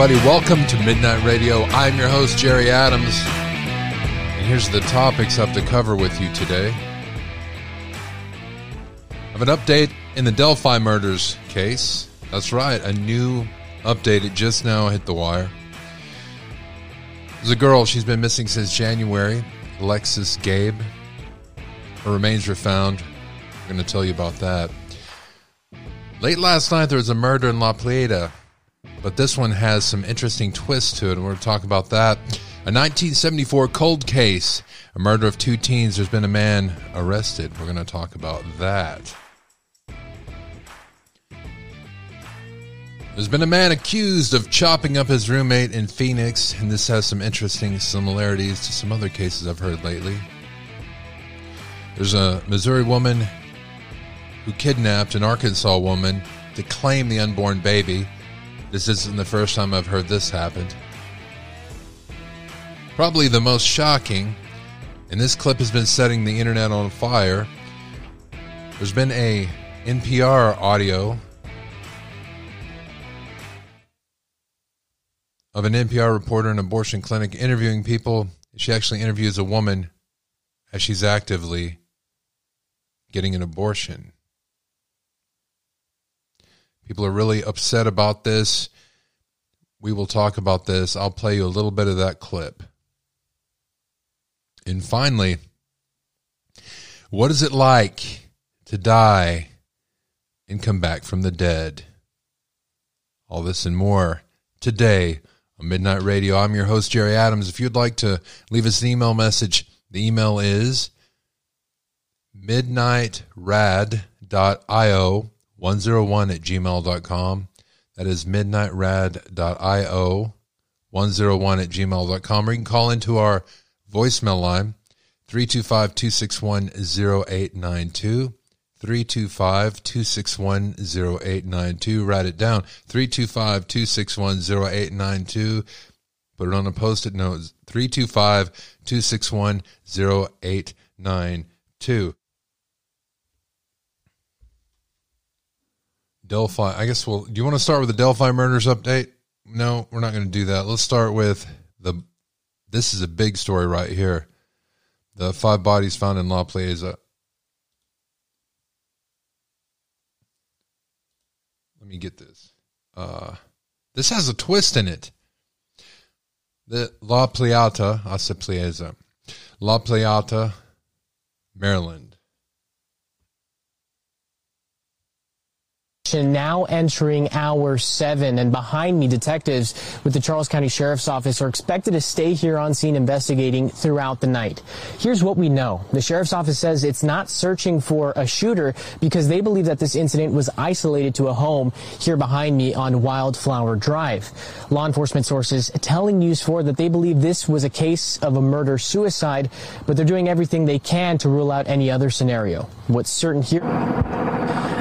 everybody. Welcome to Midnight Radio. I'm your host, Jerry Adams. And here's the topics I have to cover with you today. I have an update in the Delphi murders case. That's right, a new update. It just now hit the wire. There's a girl, she's been missing since January, Alexis Gabe. Her remains were found. I'm going to tell you about that. Late last night, there was a murder in La Plata, but this one has some interesting twists to it, and we're going to talk about that. A 1974 cold case, a murder of two teens. There's been a man arrested. We're going to talk about that. There's been a man accused of chopping up his roommate in Phoenix, and this has some interesting similarities to some other cases I've heard lately. There's a Missouri woman who kidnapped an Arkansas woman to claim the unborn baby. This isn't the first time I've heard this happen. Probably the most shocking, and this clip has been setting the internet on fire. There's been a NPR audio of an NPR reporter in an abortion clinic interviewing people. She actually interviews a woman as she's actively getting an abortion. People are really upset about this. We will talk about this. I'll play you a little bit of that clip. And finally, what is it like to die and come back from the dead? All this and more today on Midnight Radio. I'm your host, Jerry Adams. If you'd like to leave us an email message, the email is midnightrad.io 101 at gmail.com. That is midnightrad.io 101 at gmail.com. Or you can call into our voicemail line 325 261 0892. 325 261 0892. Write it down 325 261 0892. Put it on a post it note 325 261 0892. Delphi. I guess we'll. Do you want to start with the Delphi murders update? No, we're not going to do that. Let's start with the. This is a big story right here. The five bodies found in La Plaza. Let me get this. Uh, this has a twist in it. The La Plata, I said Plaza, La Plata, Maryland. Now entering hour seven. And behind me, detectives with the Charles County Sheriff's Office are expected to stay here on scene investigating throughout the night. Here's what we know. The Sheriff's Office says it's not searching for a shooter because they believe that this incident was isolated to a home here behind me on Wildflower Drive. Law enforcement sources telling News 4 that they believe this was a case of a murder suicide, but they're doing everything they can to rule out any other scenario. What's certain here?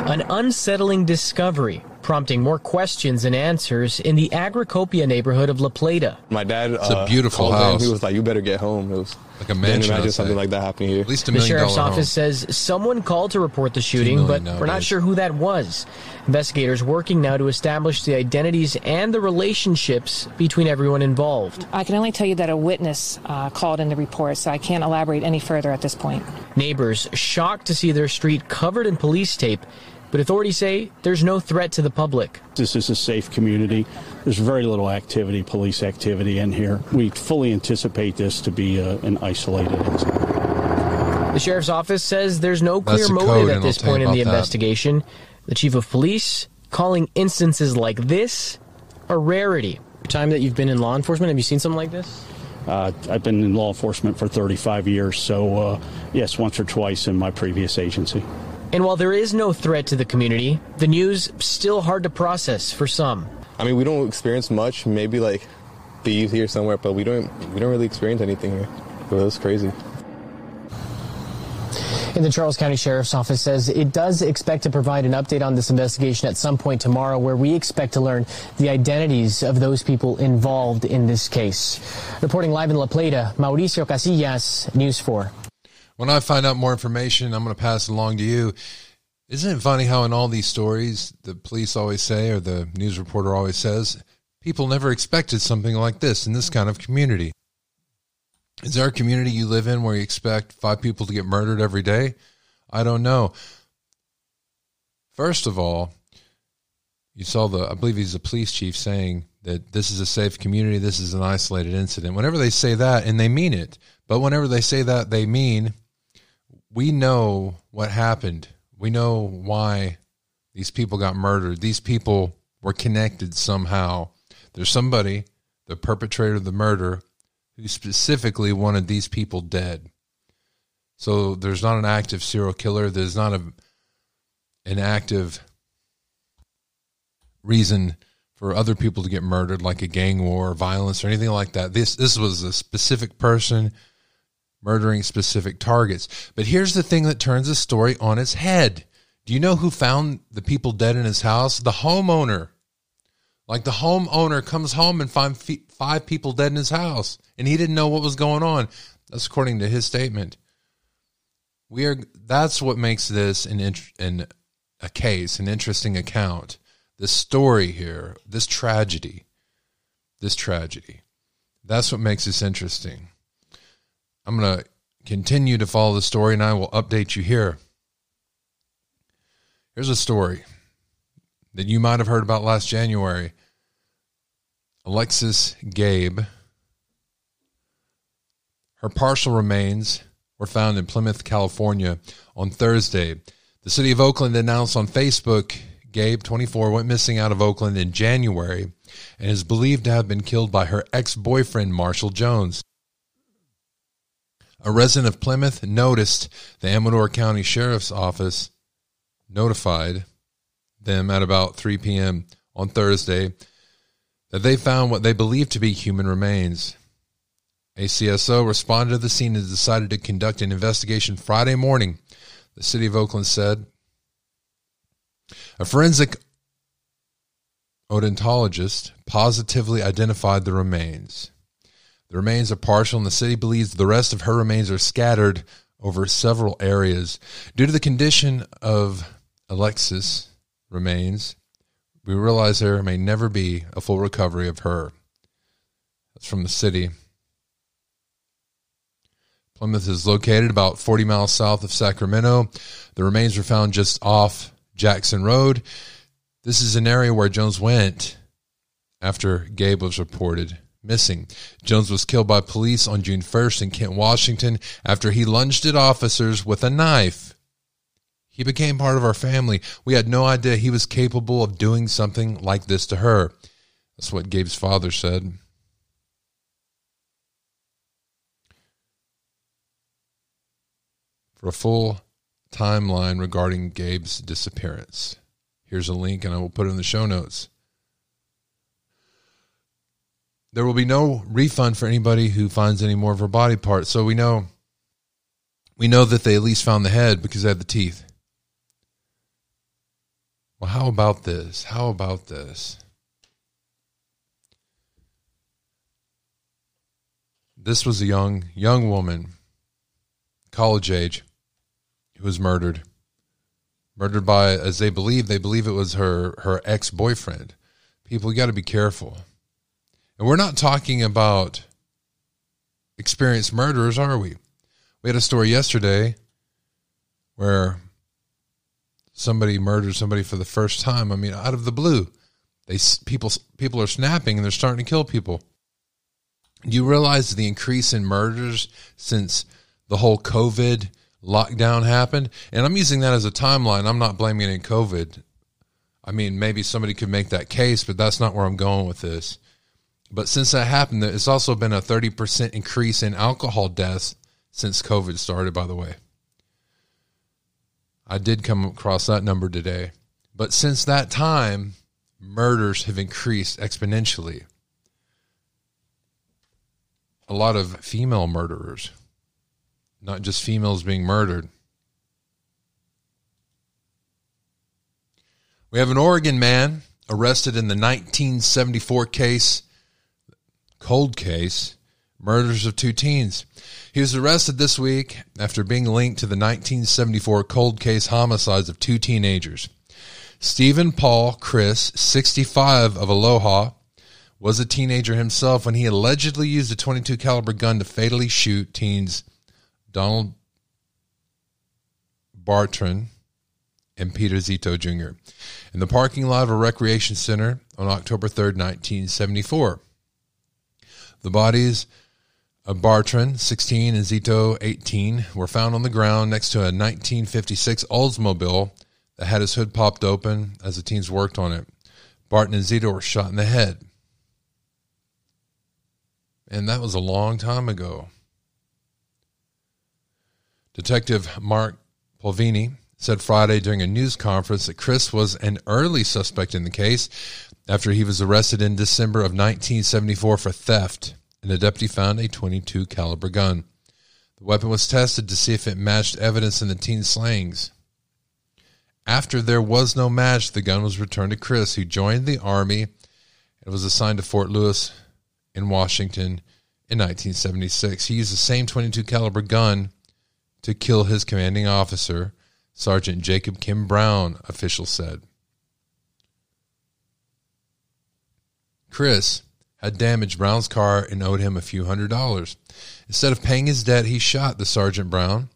An unsettling discovery, prompting more questions and answers in the Agricopia neighborhood of La Plata. My dad, It's a uh, beautiful called in. house. He was like, "You better get home." It was Like a Didn't mansion, imagine I'd something like that happening here. At least a The sheriff's office home. says someone called to report the shooting, but million we're not sure who that was. Investigators working now to establish the identities and the relationships between everyone involved. I can only tell you that a witness uh, called in the report, so I can't elaborate any further at this point. Neighbors shocked to see their street covered in police tape, but authorities say there's no threat to the public. This is a safe community. There's very little activity, police activity in here. We fully anticipate this to be uh an isolated incident. The sheriff's office says there's no clear motive at this I'll tell you point in the about that. investigation. The chief of police calling instances like this a rarity. Time that you've been in law enforcement, have you seen something like this? Uh, I've been in law enforcement for 35 years, so uh, yes, once or twice in my previous agency. And while there is no threat to the community, the news still hard to process for some. I mean, we don't experience much. Maybe like thieves here somewhere, but we don't. We don't really experience anything here. It was crazy. And the Charles County Sheriff's Office says it does expect to provide an update on this investigation at some point tomorrow, where we expect to learn the identities of those people involved in this case. Reporting live in La Plata, Mauricio Casillas, News 4. When I find out more information, I'm going to pass it along to you. Isn't it funny how in all these stories, the police always say, or the news reporter always says, People never expected something like this in this kind of community. Is there a community you live in where you expect five people to get murdered every day? I don't know. First of all, you saw the, I believe he's a police chief saying that this is a safe community, this is an isolated incident. Whenever they say that, and they mean it, but whenever they say that, they mean we know what happened. We know why these people got murdered. These people were connected somehow. There's somebody, the perpetrator of the murder, who specifically wanted these people dead. So there's not an active serial killer. There's not a an active reason for other people to get murdered, like a gang war or violence or anything like that. This this was a specific person murdering specific targets. But here's the thing that turns the story on its head. Do you know who found the people dead in his house? The homeowner. Like the homeowner comes home and finds five people dead in his house, and he didn't know what was going on. That's according to his statement. We are. That's what makes this an an a case, an interesting account. This story here, this tragedy, this tragedy. That's what makes this interesting. I'm going to continue to follow the story, and I will update you here. Here's a story that you might have heard about last January. Alexis Gabe, her partial remains were found in Plymouth, California on Thursday. The city of Oakland announced on Facebook Gabe, 24, went missing out of Oakland in January and is believed to have been killed by her ex boyfriend, Marshall Jones. A resident of Plymouth noticed the Amador County Sheriff's Office notified them at about 3 p.m. on Thursday that they found what they believed to be human remains. ACSO responded to the scene and decided to conduct an investigation Friday morning, the city of Oakland said. A forensic odontologist positively identified the remains. The remains are partial, and the city believes the rest of her remains are scattered over several areas. Due to the condition of Alexis' remains, we realize there may never be a full recovery of her. That's from the city. Plymouth is located about 40 miles south of Sacramento. The remains were found just off Jackson Road. This is an area where Jones went after Gabe was reported missing. Jones was killed by police on June 1st in Kent, Washington, after he lunged at officers with a knife. He became part of our family. We had no idea he was capable of doing something like this to her. That's what Gabe's father said. For a full timeline regarding Gabe's disappearance, here's a link and I will put it in the show notes. There will be no refund for anybody who finds any more of her body parts. So we know we know that they at least found the head because they had the teeth. Well, how about this? How about this? This was a young young woman, college age, who was murdered. Murdered by, as they believe, they believe it was her her ex boyfriend. People, you got to be careful. And we're not talking about experienced murderers, are we? We had a story yesterday where somebody murdered somebody for the first time. I mean, out of the blue, they people people are snapping and they're starting to kill people. Do you realize the increase in murders since the whole COVID lockdown happened? And I'm using that as a timeline. I'm not blaming it in COVID. I mean, maybe somebody could make that case, but that's not where I'm going with this. But since that happened, it's also been a 30% increase in alcohol deaths since COVID started, by the way. I did come across that number today. But since that time, murders have increased exponentially. A lot of female murderers, not just females being murdered. We have an Oregon man arrested in the 1974 case, cold case, murders of two teens. He was arrested this week after being linked to the 1974 cold case homicides of two teenagers. Stephen Paul Criss, 65 of Aloha, was a teenager himself when he allegedly used a 22 caliber gun to fatally shoot teens Donald Bartron and Peter Zito Jr. in the parking lot of a recreation center on October 3rd, 1974. The bodies of Bartron, 16, and Zito, 18, were found on the ground next to a 1956 Oldsmobile that had its hood popped open as the teens worked on it. Barton and Zito were shot in the head. And that was a long time ago. Detective Mark Polvini said Friday during a news conference that Criss was an early suspect in the case after he was arrested in December of 1974 for theft and a deputy found a 22 caliber gun. The weapon was tested to see if it matched evidence in the teen slayings. After there was no match, the gun was returned to Criss, who joined the army and was assigned to Fort Lewis in Washington in 1976. He used the same 22 caliber gun to kill his commanding officer, Sergeant Jacob Kim Brown, officials said. Criss had damaged Brown's car and owed him a few hundred dollars. Instead of paying his debt, he shot the Sergeant Brown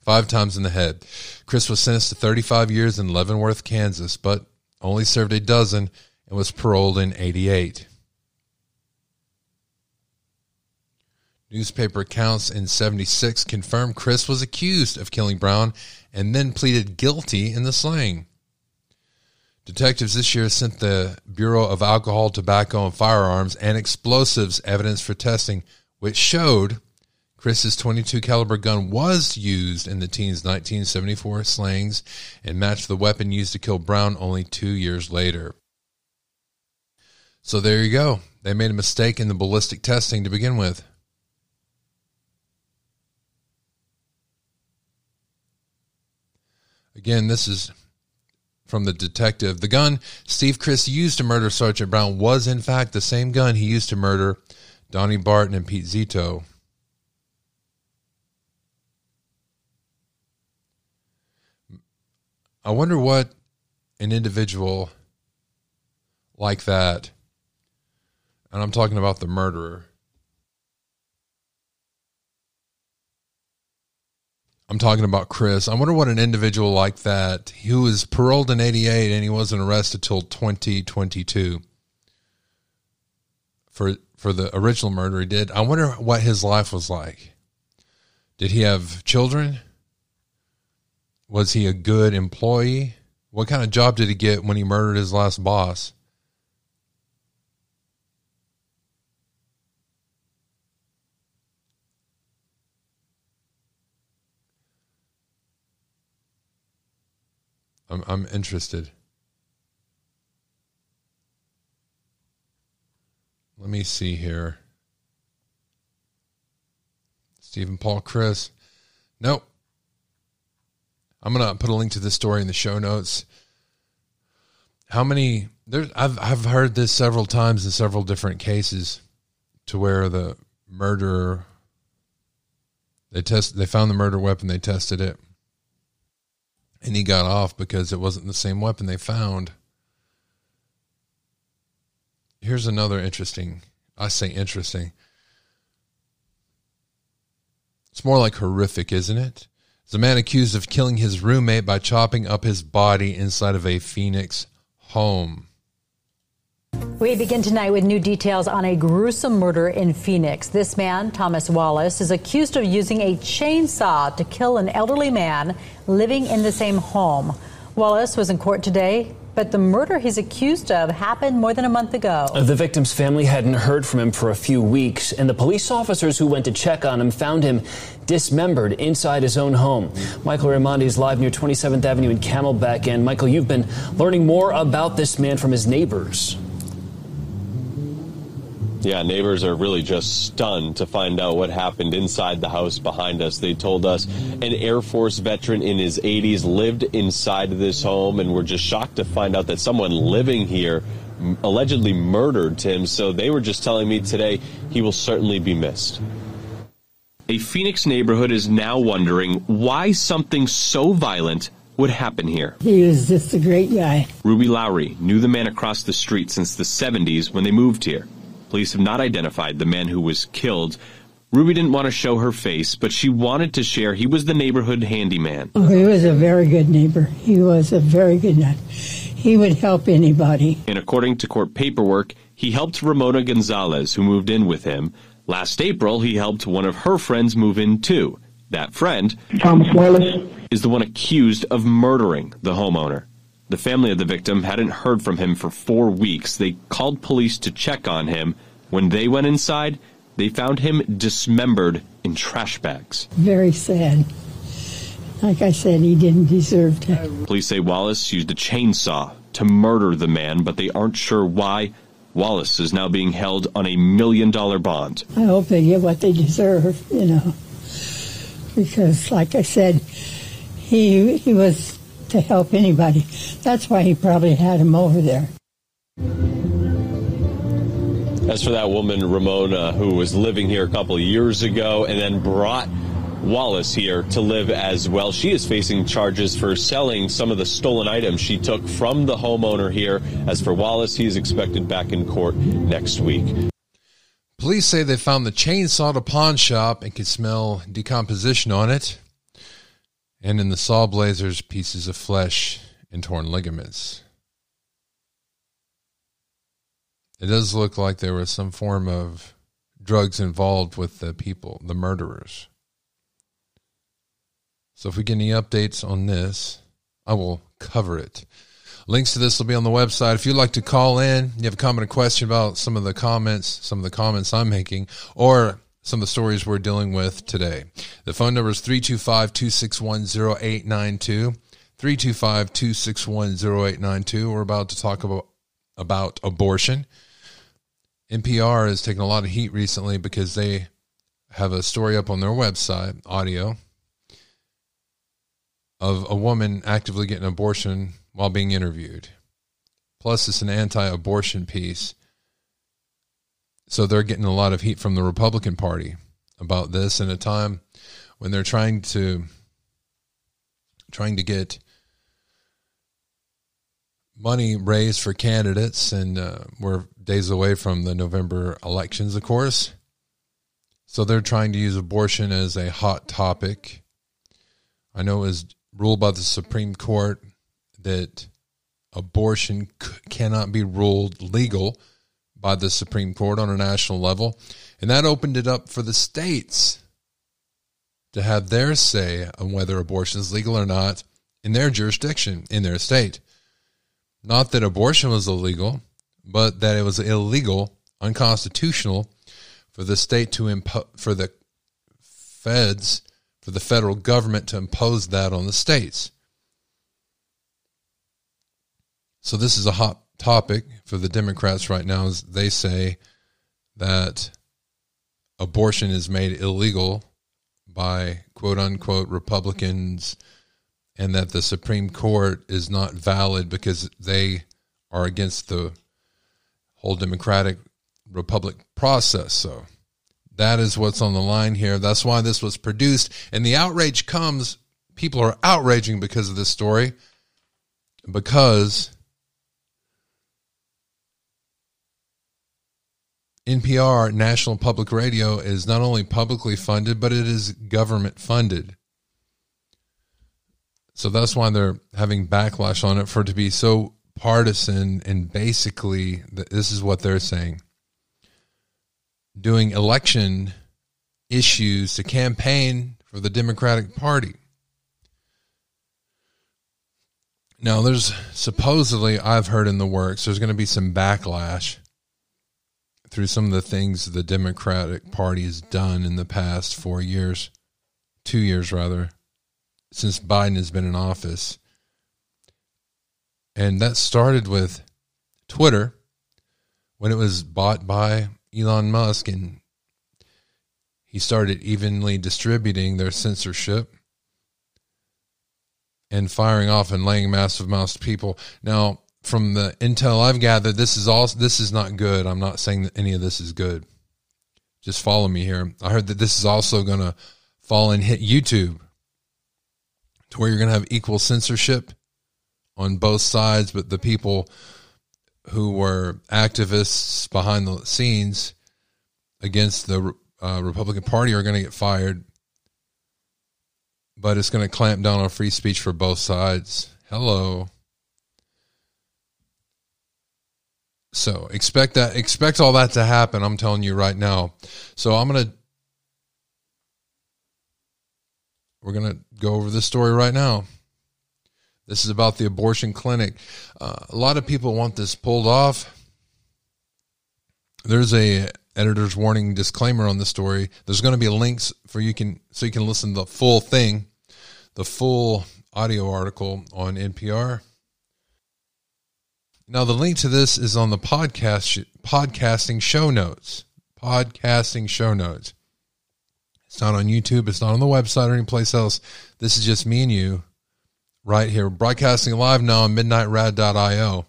five times in the head. Criss was sentenced to 35 years in Leavenworth, Kansas, but only served a dozen and was paroled in 88. Newspaper accounts in 76 confirmed Criss was accused of killing Brown and then pleaded guilty in the slaying. Detectives this year sent the Bureau of Alcohol, Tobacco, and Firearms and Explosives evidence for testing, which showed Criss's 22 caliber gun was used in the teen's 1974 slayings and matched the weapon used to kill Brown only two years later. So there you go. They made a mistake in the ballistic testing to begin with. Again, this is from the detective. The gun Steve Criss used to murder Sergeant Brown was, in fact, the same gun he used to murder Donnie Barton and Pete Zito. I wonder what an individual like that, and I'm talking about the murderer, I'm talking about Criss. I wonder what an individual like that, who was paroled in 88 and he wasn't arrested till 2022 for for the original murder he did. I wonder what his life was like. Did he have children? Was he a good employee? What kind of job did he get when he murdered his last boss? I'm I'm interested. Let me see here. Stephen Paul Criss. Nope. I'm gonna put a link to this story in the show notes. How many there I've I've heard this several times in several different cases to where the murderer they test they found the murder weapon, they tested it and he got off because it wasn't the same weapon they found. Here's another interesting, I say interesting. It's more like horrific, isn't it? It's a man accused of killing his roommate by chopping up his body inside of a Phoenix home. We begin tonight with new details on a gruesome murder in Phoenix. This man, Thomas Wallace, is accused of using a chainsaw to kill an elderly man living in the same home. Wallace was in court today, but the murder he's accused of happened more than a month ago. The victim's family hadn't heard from him for a few weeks, and the police officers who went to check on him found him dismembered inside his own home. Michael Raimondi is live near 27th Avenue in Camelback. And Michael, you've been learning more about this man from his neighbors. Yeah, neighbors are really just stunned to find out what happened inside the house behind us. They told us an Air Force veteran in his 80s lived inside this home and were just shocked to find out that someone living here allegedly murdered Tim. So they were just telling me today he will certainly be missed. A Phoenix neighborhood is now wondering why something so violent would happen here. He was just a great guy. Ruby Lowry knew the man across the street since the 70s when they moved here. Police have not identified the man who was killed. Ruby didn't want to show her face, but she wanted to share he was the neighborhood handyman. Oh, he was a very good neighbor. He was a very good man. He would help anybody. And according to court paperwork, he helped Ramona Gonzalez, who moved in with him. Last April, he helped one of her friends move in too. That friend, Thomas Wallace, is the one accused of murdering the homeowner. The family of the victim hadn't heard from him for four weeks. They called police to check on him. When they went inside, they found him dismembered in trash bags. Very sad. Like I said, he didn't deserve to. Police say Wallace used a chainsaw to murder the man, but they aren't sure why. Wallace is now being held on a million dollar bond. I hope they get what they deserve, you know. Because, like I said, he he was to help anybody. That's why he probably had him over there. As for that woman, Ramona, who was living here a couple of years ago and then brought Wallace here to live as well. She is facing charges for selling some of the stolen items she took from the homeowner here. As for Wallace, he is expected back in court next week. Police say they found the chainsaw at a pawn shop and could smell decomposition on it. And in the saw blazers, pieces of flesh and torn ligaments. It does look like there was some form of drugs involved with the people, the murderers. So if we get any updates on this, I will cover it. Links to this will be on the website. If you'd like to call in, you have a comment or question about some of the comments, some of the comments I'm making, or some of the stories we're dealing with today. The phone number is 325 261 0892. 325 261 0892. We're about to talk about, about abortion. NPR has taken a lot of heat recently because they have a story up on their website, audio, of a woman actively getting an abortion while being interviewed. Plus, it's an anti abortion piece. So they're getting a lot of heat from the Republican Party about this in a time when they're trying to trying to get money raised for candidates and uh, we're days away from the November elections of course. So they're trying to use abortion as a hot topic. I know it was ruled by the Supreme Court that abortion c- cannot be ruled legal by the Supreme Court on a national level. And that opened it up for the states to have their say on whether abortion is legal or not in their jurisdiction, in their state. Not that abortion was illegal, but that it was illegal, unconstitutional for the state to impose, for the feds for the federal government to impose that on the states. So this is a hot topic for the Democrats right now is they say that abortion is made illegal by quote unquote Republicans and that the Supreme Court is not valid because they are against the whole democratic republic process. So that is what's on the line here. That's why this was produced. And the outrage comes, people are outraging because of this story, because NPR, National Public Radio, is not only publicly funded, but it is government funded. So that's why they're having backlash on it for it to be so partisan. And basically, this is what they're saying doing election issues to campaign for the Democratic Party. Now, there's supposedly, I've heard in the works, there's going to be some backlash through some of the things the Democratic Party has done in the past four years, two years rather, since Biden has been in office. And that started with Twitter when it was bought by Elon Musk and he started evenly distributing their censorship and firing off and laying massive amounts of people. Now, from the intel I've gathered, this is all this is not good. I'm not saying that any of this is good. Just follow me here. I heard that this is also going to fall and hit YouTube to where you're going to have equal censorship on both sides, but the people who were activists behind the scenes against the uh, Republican Party are going to get fired, but it's going to clamp down on free speech for both sides. Hello. So expect that, expect all that to happen. I'm telling you right now. So I'm going to, we're going to go over this story right now. This is about the abortion clinic. Uh, a lot of people want this pulled off. There's a editor's warning disclaimer on the story. There's going to be links for you can so you can listen to the full thing, the full audio article on NPR. Now the link to this is on the podcast podcasting show notes. Podcasting show notes. It's not on YouTube, it's not on the website or anyplace else. This is just me and you right here, broadcasting live now on midnightrad.io.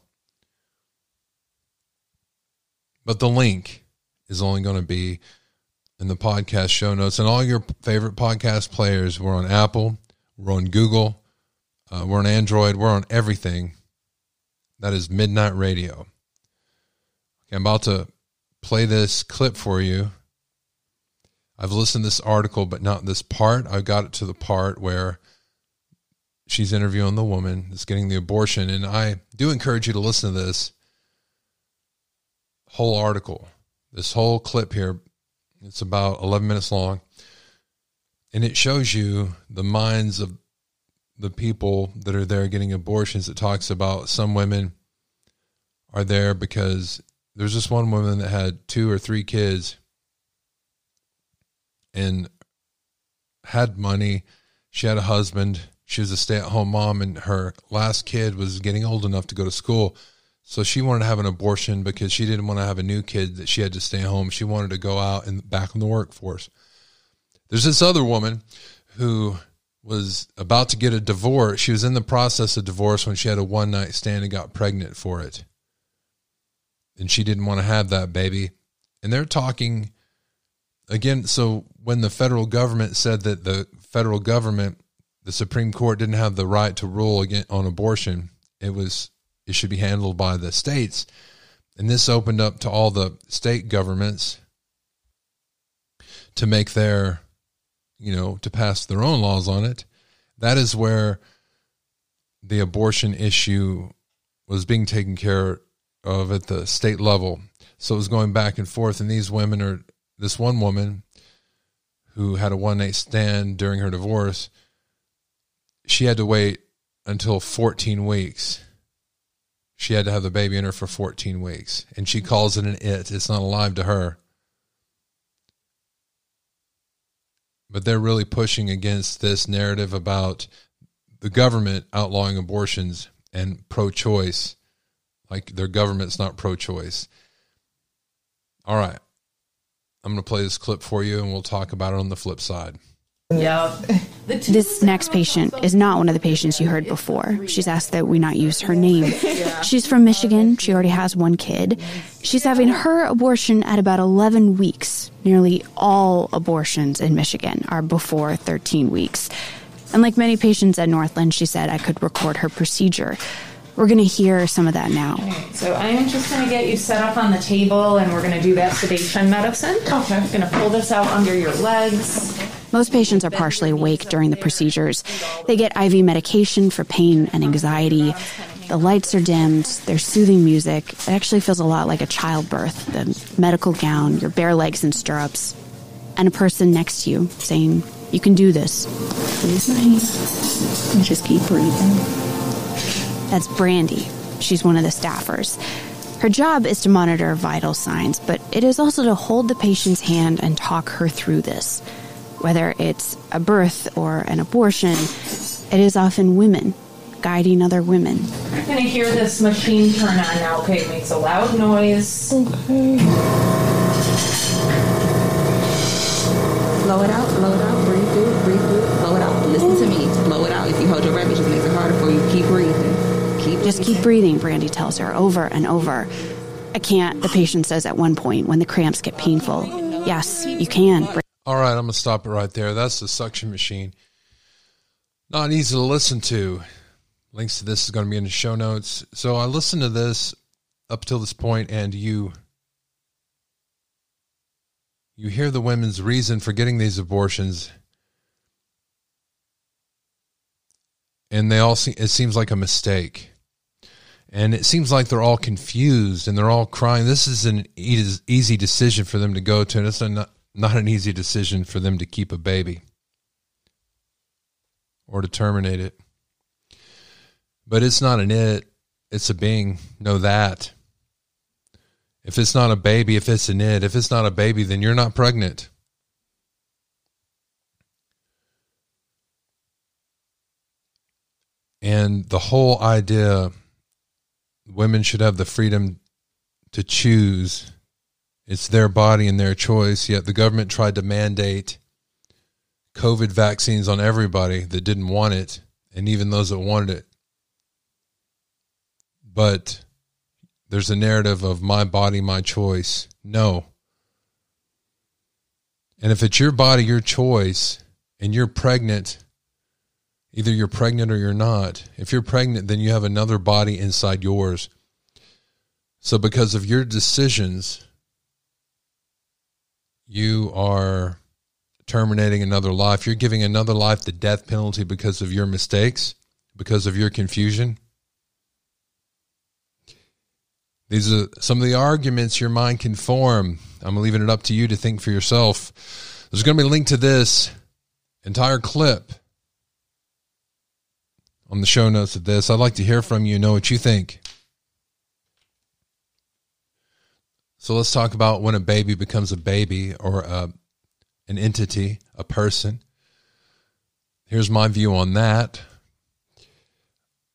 But the link is only going to be in the podcast show notes and all your favorite podcast players. We're on Apple, we're on Google, uh, we're on Android, we're on everything. That is Midnight Radio. Okay, I'm about to play this clip for you. I've listened to this article, but not this part. I got it to the part where she's interviewing the woman that's getting the abortion. And I do encourage you to listen to this whole article, this whole clip here. It's about 11 minutes long. And it shows you the minds of the people that are there getting abortions. It talks about some women are there because there's this one woman that had two or three kids and had money. She had a husband she was a stay at home mom and her last kid was getting old enough to go to school. So she wanted to have an abortion because she didn't want to have a new kid that she had to stay home. She wanted to go out and back in the workforce. There's this other woman who was about to get a divorce. She was in the process of divorce when she had a one night stand and got pregnant for it. And she didn't want to have that baby. And they're talking again. So when the federal government said that the federal government the Supreme Court didn't have the right to rule again on abortion. It was it should be handled by the states. And this opened up to all the state governments to make their, you know, to pass their own laws on it. That is where the abortion issue was being taken care of at the state level. So it was going back and forth. And these women are, this one woman who had a one night stand during her divorce she had to wait until 14 weeks. She had to have the baby in her for 14 weeks. And she calls it an it. It's not alive to her. But they're really pushing against this narrative about the government outlawing abortions and pro choice. Like their government's not pro choice. All right. I'm going to play this clip for you and we'll talk about it on the flip side. Yeah. This next patient is not one of the patients you heard before. She's asked that we not use her name. She's from Michigan. She already has one kid. She's having her abortion at about 11 weeks. Nearly all abortions in Michigan are before 13 weeks. And like many patients at Northland, she said I could record her procedure. We're going to hear some of that now. So I am just going to get you set up on the table and we're going to do that sedation medicine. Okay. I'm going to pull this out under your legs. Most patients are partially awake during the procedures. They get IV medication for pain and anxiety. The lights are dimmed, there's soothing music. It actually feels a lot like a childbirth the medical gown, your bare legs and stirrups, and a person next to you saying, You can do this. Breathe nice. And just keep breathing. That's Brandy. She's one of the staffers. Her job is to monitor vital signs, but it is also to hold the patient's hand and talk her through this. Whether it's a birth or an abortion, it is often women guiding other women. You're going to hear this machine turn on now. Okay, it makes a loud noise. Okay. Blow it out, blow it out, breathe through it, breathe through it, blow it out. Listen to me, blow it out. If you hold your breath, it just makes it harder for you. Keep breathing. Keep Just keep breathing, Brandy tells her over and over. I can't, the patient says at one point when the cramps get painful. Yes, you can. All right, I'm going to stop it right there. That's the suction machine. Not easy to listen to. Links to this is going to be in the show notes. So I listened to this up till this point and you you hear the women's reason for getting these abortions and they all see it seems like a mistake and it seems like they're all confused and they're all crying this is an easy decision for them to go to and it's not, not an easy decision for them to keep a baby or to terminate it but it's not an it it's a being know that if it's not a baby, if it's an it, if it's not a baby, then you're not pregnant. And the whole idea women should have the freedom to choose. It's their body and their choice. Yet the government tried to mandate COVID vaccines on everybody that didn't want it, and even those that wanted it. But there's a narrative of my body, my choice. No. And if it's your body, your choice, and you're pregnant, either you're pregnant or you're not. If you're pregnant, then you have another body inside yours. So, because of your decisions, you are terminating another life. You're giving another life the death penalty because of your mistakes, because of your confusion. These are some of the arguments your mind can form. I'm leaving it up to you to think for yourself. There's going to be a link to this entire clip on the show notes of this. I'd like to hear from you, know what you think. So let's talk about when a baby becomes a baby or a, an entity, a person. Here's my view on that.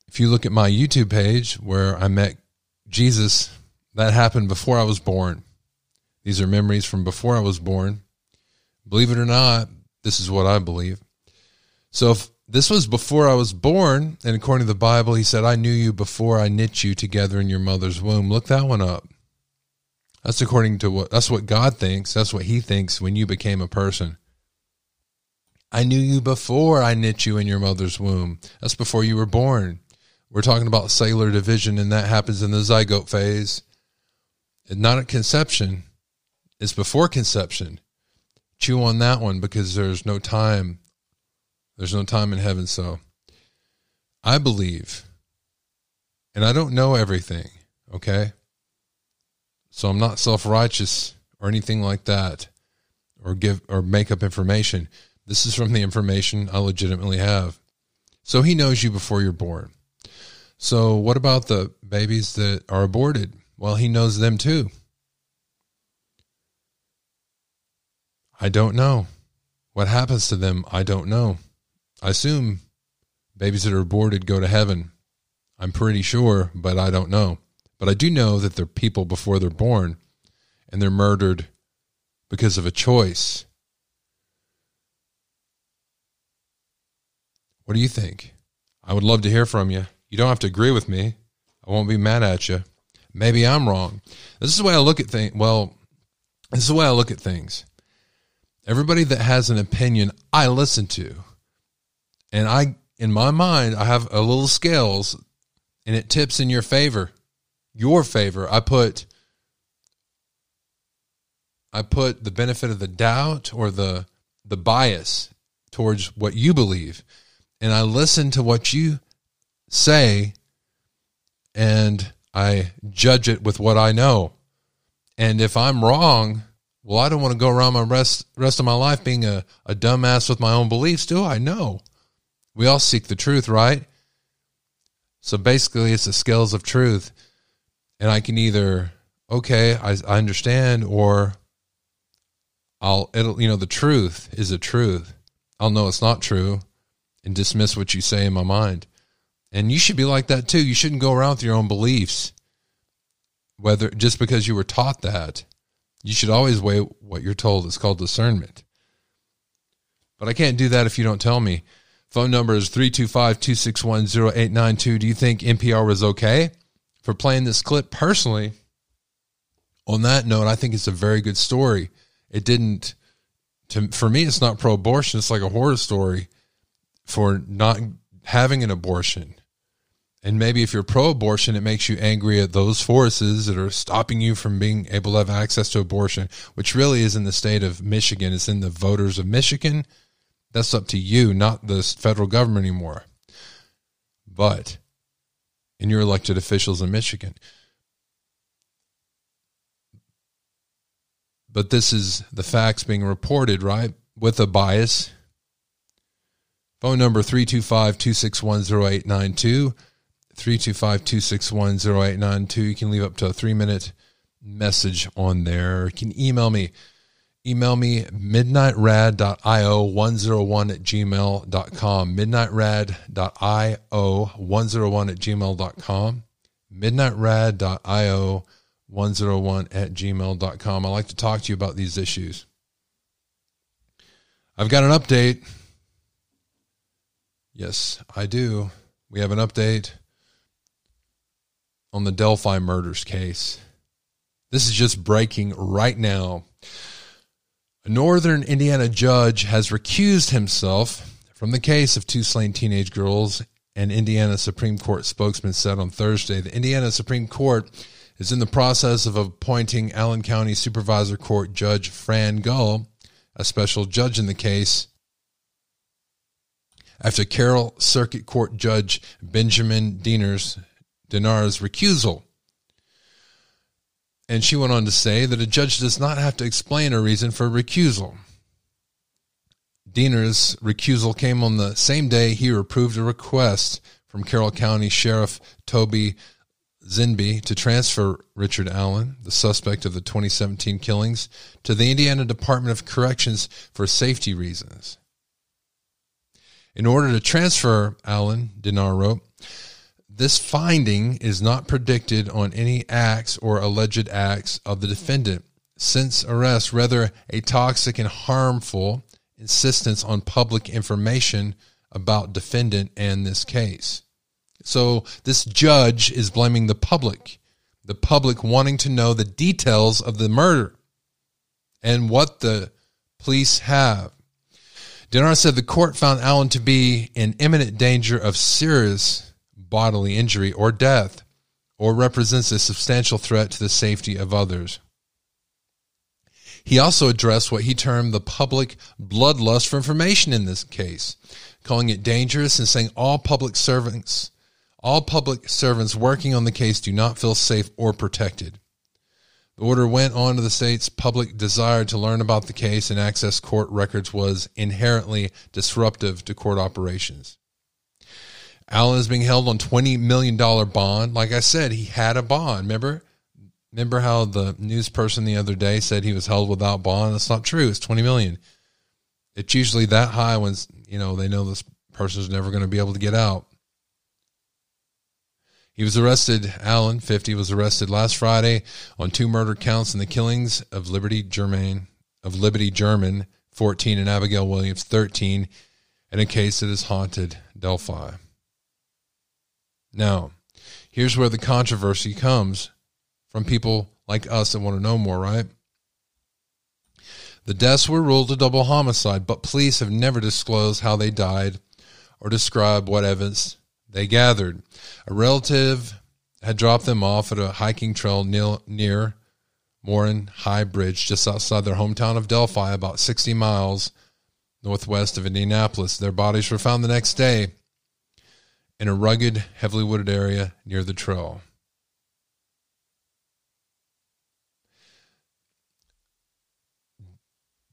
If you look at my YouTube page where I met Jesus, that happened before I was born. These are memories from before I was born. Believe it or not, this is what I believe. So if this was before I was born, and according to the Bible, he said, I knew you before I knit you together in your mother's womb. Look that one up. That's according to what that's what God thinks. That's what he thinks when you became a person. I knew you before I knit you in your mother's womb. That's before you were born. We're talking about cellular division, and that happens in the zygote phase. And not at conception, it's before conception. Chew on that one because there's no time. There's no time in heaven. So I believe, and I don't know everything, okay? So I'm not self righteous or anything like that or give or make up information. This is from the information I legitimately have. So he knows you before you're born. So, what about the babies that are aborted? Well, he knows them too. I don't know. What happens to them, I don't know. I assume babies that are aborted go to heaven. I'm pretty sure, but I don't know. But I do know that they're people before they're born and they're murdered because of a choice. What do you think? I would love to hear from you. You don't have to agree with me. I won't be mad at you. Maybe I'm wrong. This is the way I look at things. Well, this is the way I look at things. Everybody that has an opinion, I listen to. And I, in my mind, I have a little scales and it tips in your favor. Your favor. I put I put the benefit of the doubt or the the bias towards what you believe. And I listen to what you say and I judge it with what I know. And if I'm wrong, well, I don't want to go around my rest rest of my life being a, a dumbass with my own beliefs, do I? No. We all seek the truth, right? So basically it's the scales of truth. And I can either, okay, I, I understand, or I'll it'll you know, the truth is a truth. I'll know it's not true and dismiss what you say in my mind. And you should be like that too. You shouldn't go around with your own beliefs, whether just because you were taught that. You should always weigh what you're told. It's called discernment. But I can't do that if you don't tell me. Phone number is 325 261 0892. Do you think NPR was okay for playing this clip? Personally, on that note, I think it's a very good story. It didn't, to, for me, it's not pro abortion. It's like a horror story for not having an abortion And maybe if you're pro abortion, it makes you angry at those forces that are stopping you from being able to have access to abortion, which really is in the state of Michigan. It's in the voters of Michigan. That's up to you, not the federal government anymore. But in your elected officials in Michigan. But this is the facts being reported, right? With a bias. Phone number 325 261 0892. 325 261 0892. You can leave up to a three minute message on there. You can email me. Email me midnightrad.io101 at gmail.com. Midnightrad.io101 at gmail.com. Midnightrad.io101 at gmail.com. I'd like to talk to you about these issues. I've got an update. Yes, I do. We have an update on the Delphi murders case. This is just breaking right now. A northern Indiana judge has recused himself from the case of two slain teenage girls, an Indiana Supreme Court spokesman said on Thursday. The Indiana Supreme Court is in the process of appointing Allen County Supervisor Court Judge Fran Gull, a special judge in the case, after Carroll Circuit Court Judge Benjamin Dieners Diener's recusal. And she went on to say that a judge does not have to explain a reason for recusal. Diener's recusal came on the same day he approved a request from Carroll County Sheriff Tobe Leazenby to transfer Richard Allen, the suspect of the 2017 killings, to the Indiana Department of Corrections for safety reasons. In order to transfer Allen, Diener wrote, this finding is not predicted on any acts or alleged acts of the defendant since arrest, rather, a toxic and harmful insistence on public information about defendant and this case. So this judge is blaming the public, the public wanting to know the details of the murder and what the police have. Diener said the court found Allen to be in imminent danger of serious bodily injury or death, or represents a substantial threat to the safety of others. He also addressed what he termed the public bloodlust for information in this case, calling it dangerous and saying all public servants, all public servants working on the case do not feel safe or protected. The order went on to the state's public desire to learn about the case and access court records was inherently disruptive to court operations. Allen is being held on $20 million bond. Like I said, he had a bond. Remember? Remember how the news person the other day said he was held without bond? That's not true. It's 20 million. It's usually that high when, you know, they know this person's never going to be able to get out. He was arrested, Allen, 50, was arrested last Friday on two murder counts in the killings of Liberty Germain, of Liberty German, 14, and Abigail Williams, 13, in a case that has haunted Delphi. Now, here's where the controversy comes from people like us that want to know more, right? The deaths were ruled a double homicide, but police have never disclosed how they died or described what evidence they gathered. A relative had dropped them off at a hiking trail near, Monon High Bridge, just outside their hometown of Delphi, about 60 miles northwest of Indianapolis. Their bodies were found the next day in a rugged, heavily wooded area near the trail.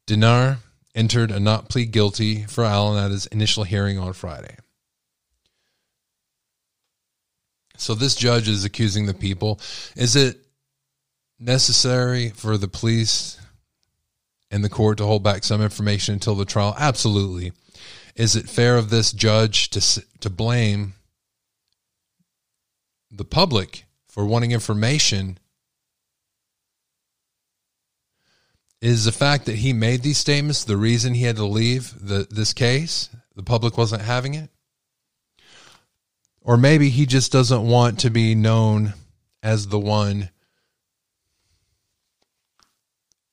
Diener entered a not plead guilty for Allen at his initial hearing on Friday. So this judge is accusing the people. Is it necessary for the police and the court to hold back some information until the trial? Absolutely. Is it fair of this judge to to blame the public for wanting information? Is the fact that he made these statements the reason he had to leave the, this case? The public wasn't having it? Or maybe he just doesn't want to be known as the one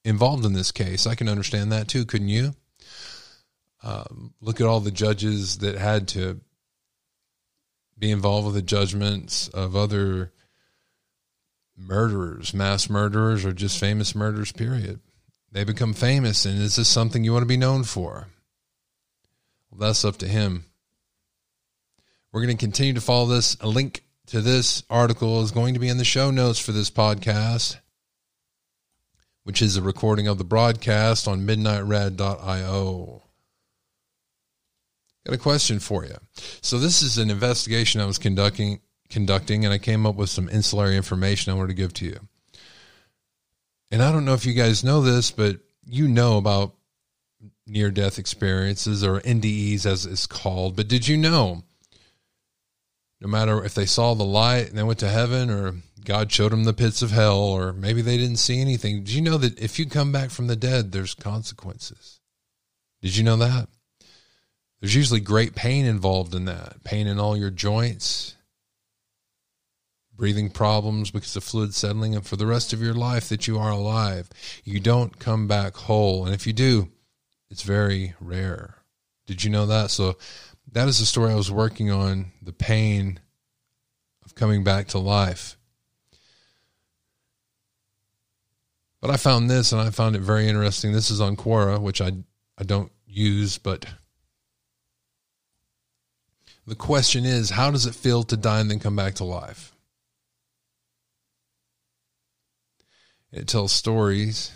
involved in this case. I can understand that too, couldn't you? Um, look at all the judges that had to be involved with the judgments of other murderers, mass murderers, or just famous murderers, period. They become famous, and is this something you want to be known for? Well, that's up to him. We're going to continue to follow this. A link to this article is going to be in the show notes for this podcast, which is a recording of the broadcast on midnightrad.io. Got a question for you. So this is an investigation I was conducting conducting and I came up with some ancillary information I wanted to give to you. And I don't know if you guys know this, but you know about near death experiences or NDEs as it's called. But did you know no matter if they saw the light and they went to heaven or God showed them the pits of hell or maybe they didn't see anything. Did you know that if you come back from the dead, there's consequences? Did you know that? There's usually great pain involved in that. Pain in all your joints, breathing problems because of fluid settling, and for the rest of your life that you are alive, you don't come back whole. And if you do, it's very rare. Did you know that? So that is the story I was working on the pain of coming back to life. But I found this and I found it very interesting. This is on Quora, which I, I don't use, but the question is how does it feel to die and then come back to life? It tells stories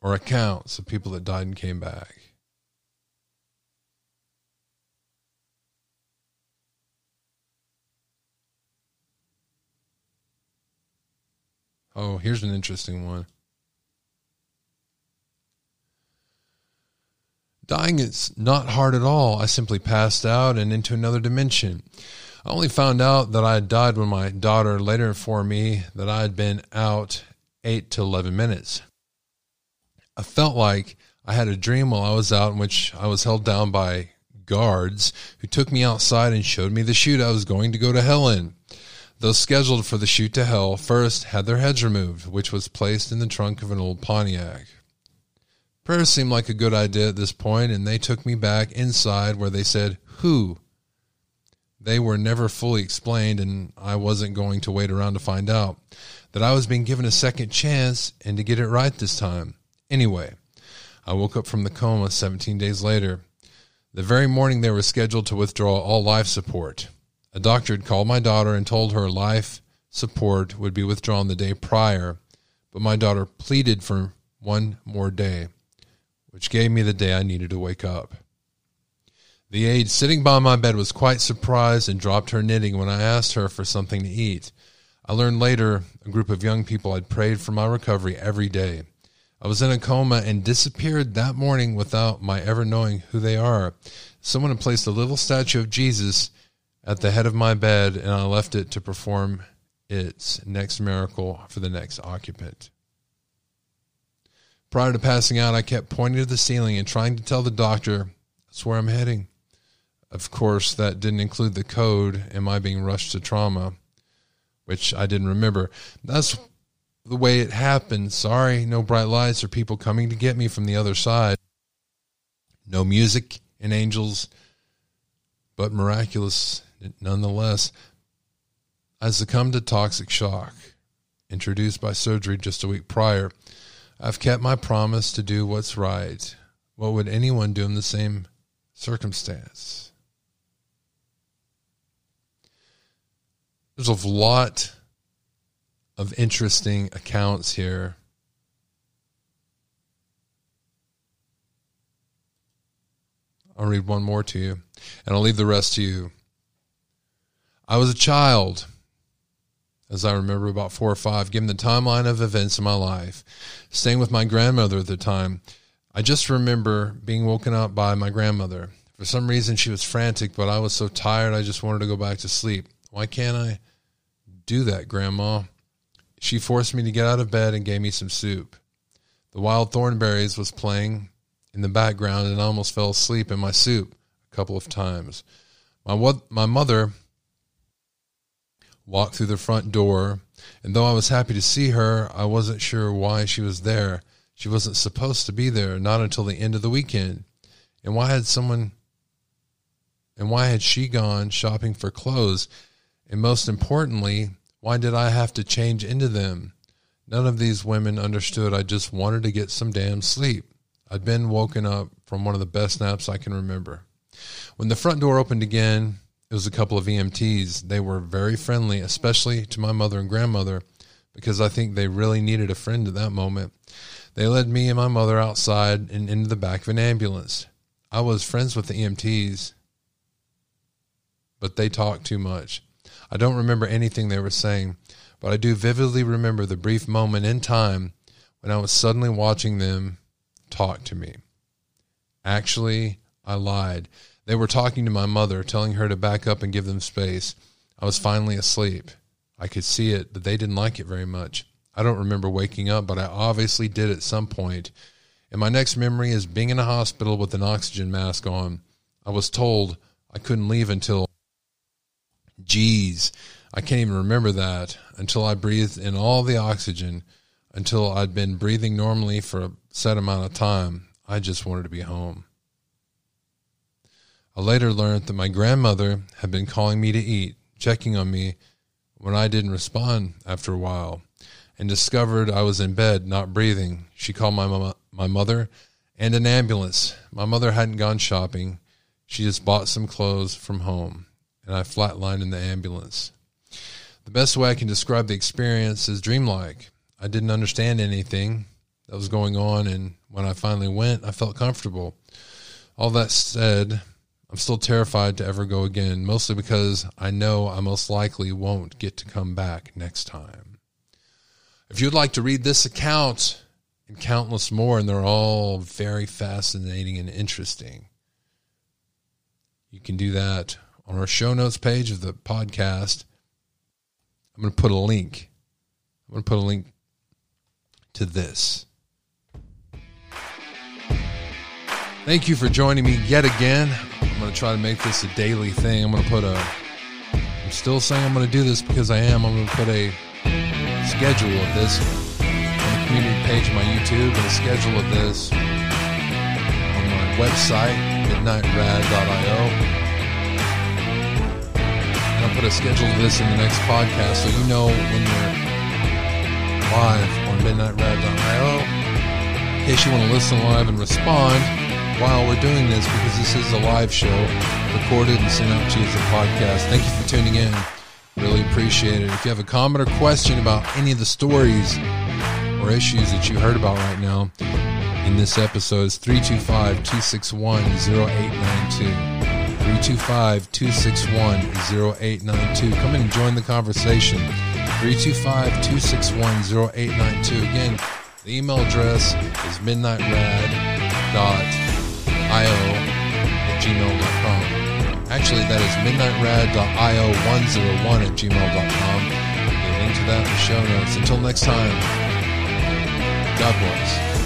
or accounts of people that died and came back. Oh, here's an interesting one. Dying is not hard at all. I simply passed out and into another dimension. I only found out that I had died when my daughter later informed me that I had been out 8 to 11 minutes. I felt like I had a dream while I was out in which I was held down by guards who took me outside and showed me the chute I was going to go to hell in. Those scheduled for the chute to hell first had their heads removed, which was placed in the trunk of an old Pontiac. Seemed like a good idea at this point, and they took me back inside where they said, Who? They were never fully explained, and I wasn't going to wait around to find out. That I was being given a second chance and to get it right this time. Anyway, I woke up from the coma 17 days later. The very morning they were scheduled to withdraw all life support. A doctor had called my daughter and told her life support would be withdrawn the day prior, but my daughter pleaded for one more day, which gave me the day I needed to wake up. The aide sitting by my bed was quite surprised and dropped her knitting when I asked her for something to eat. I learned later a group of young people had prayed for my recovery every day. I was in a coma and disappeared that morning without my ever knowing who they are. Someone had placed a little statue of Jesus at the head of my bed, and I left it to perform its next miracle for the next occupant. Prior to passing out, I kept pointing to the ceiling and trying to tell the doctor that's where I'm heading. Of course, that didn't include the code, am I being rushed to trauma, which I didn't remember. That's the way it happened. Sorry, no bright lights or people coming to get me from the other side. No music and angels, but miraculous nonetheless, I succumbed to toxic shock, introduced by surgery just a week prior. I've kept my promise to do what's right. What would anyone do in the same circumstance? There's a lot of interesting accounts here. I'll read one more to you, and I'll leave the rest to you. I was a child, as I remember, about four or five, given the timeline of events in my life, staying with my grandmother at the time. I just remember being woken up by my grandmother. For some reason, she was frantic, but I was so tired, I just wanted to go back to sleep. Why can't I do that, Grandma? She forced me to get out of bed and gave me some soup. The Wild Thornberrys was playing in the background, and I almost fell asleep in my soup a couple of times. My, my mother walked through the front door, and though I was happy to see her, I wasn't sure why she was there. She wasn't supposed to be there, not until the end of the weekend. And why had someone And why had she gone shopping for clothes? And most importantly, why did I have to change into them? None of these women understood I just wanted to get some damn sleep. I'd been woken up from one of the best naps I can remember. When the front door opened again, it was a couple of EMTs. They were very friendly, especially to my mother and grandmother, because I think they really needed a friend at that moment. They led me and my mother outside and into the back of an ambulance. I was friends with the EMTs, but they talked too much. I don't remember anything they were saying, but I do vividly remember the brief moment in time when I was suddenly watching them talk to me. Actually, I lied. They were talking to my mother, telling her to back up and give them space. I was finally asleep. I could see it, but they didn't like it very much. I don't remember waking up, but I obviously did at some point. And my next memory is being in a hospital with an oxygen mask on. I was told I couldn't leave until. Geez, I can't even remember that until I breathed in all the oxygen, until I'd been breathing normally for a set amount of time. I just wanted to be home. I later learned that my grandmother had been calling me to eat, checking on me when I didn't respond after a while, and discovered I was in bed, not breathing. She called my mama, my mother and an ambulance. My mother hadn't gone shopping. She just bought some clothes from home, and I flatlined in the ambulance. The best way I can describe the experience is dreamlike. I didn't understand anything that was going on, and when I finally went, I felt comfortable. All that said, I'm still terrified to ever go again, mostly because I know I most likely won't get to come back next time. If you'd like to read this account and countless more, and they're all very fascinating and interesting, you can do that on our show notes page of the podcast. I'm going to put a link. I'm going to put a link to this. Thank you for joining me yet again. I'm going to try to make this a daily thing. I'm going to put a. I'm still saying I'm going to do this because I am. I'm going to put a schedule of this on the community page of my YouTube and a schedule of this on my website, midnightrad.io. And I'll put a schedule of this in the next podcast so you know when you're live on midnightrad.io. In case you want to listen live and respond while we're doing this because this is a live show recorded and sent out to you as a podcast. Thank you for tuning in. Really appreciate it. If you have a comment or question about any of the stories or issues that you heard about right now in this episode, it's 325 261 0892. 325 261 0892. Come in and join the conversation. 325 261 0892. Again, the email address is midnightrad.com io at gmail.com. Actually, that is midnightrad.io101 at gmail.com. The link to that in the show notes. Until next time, God bless.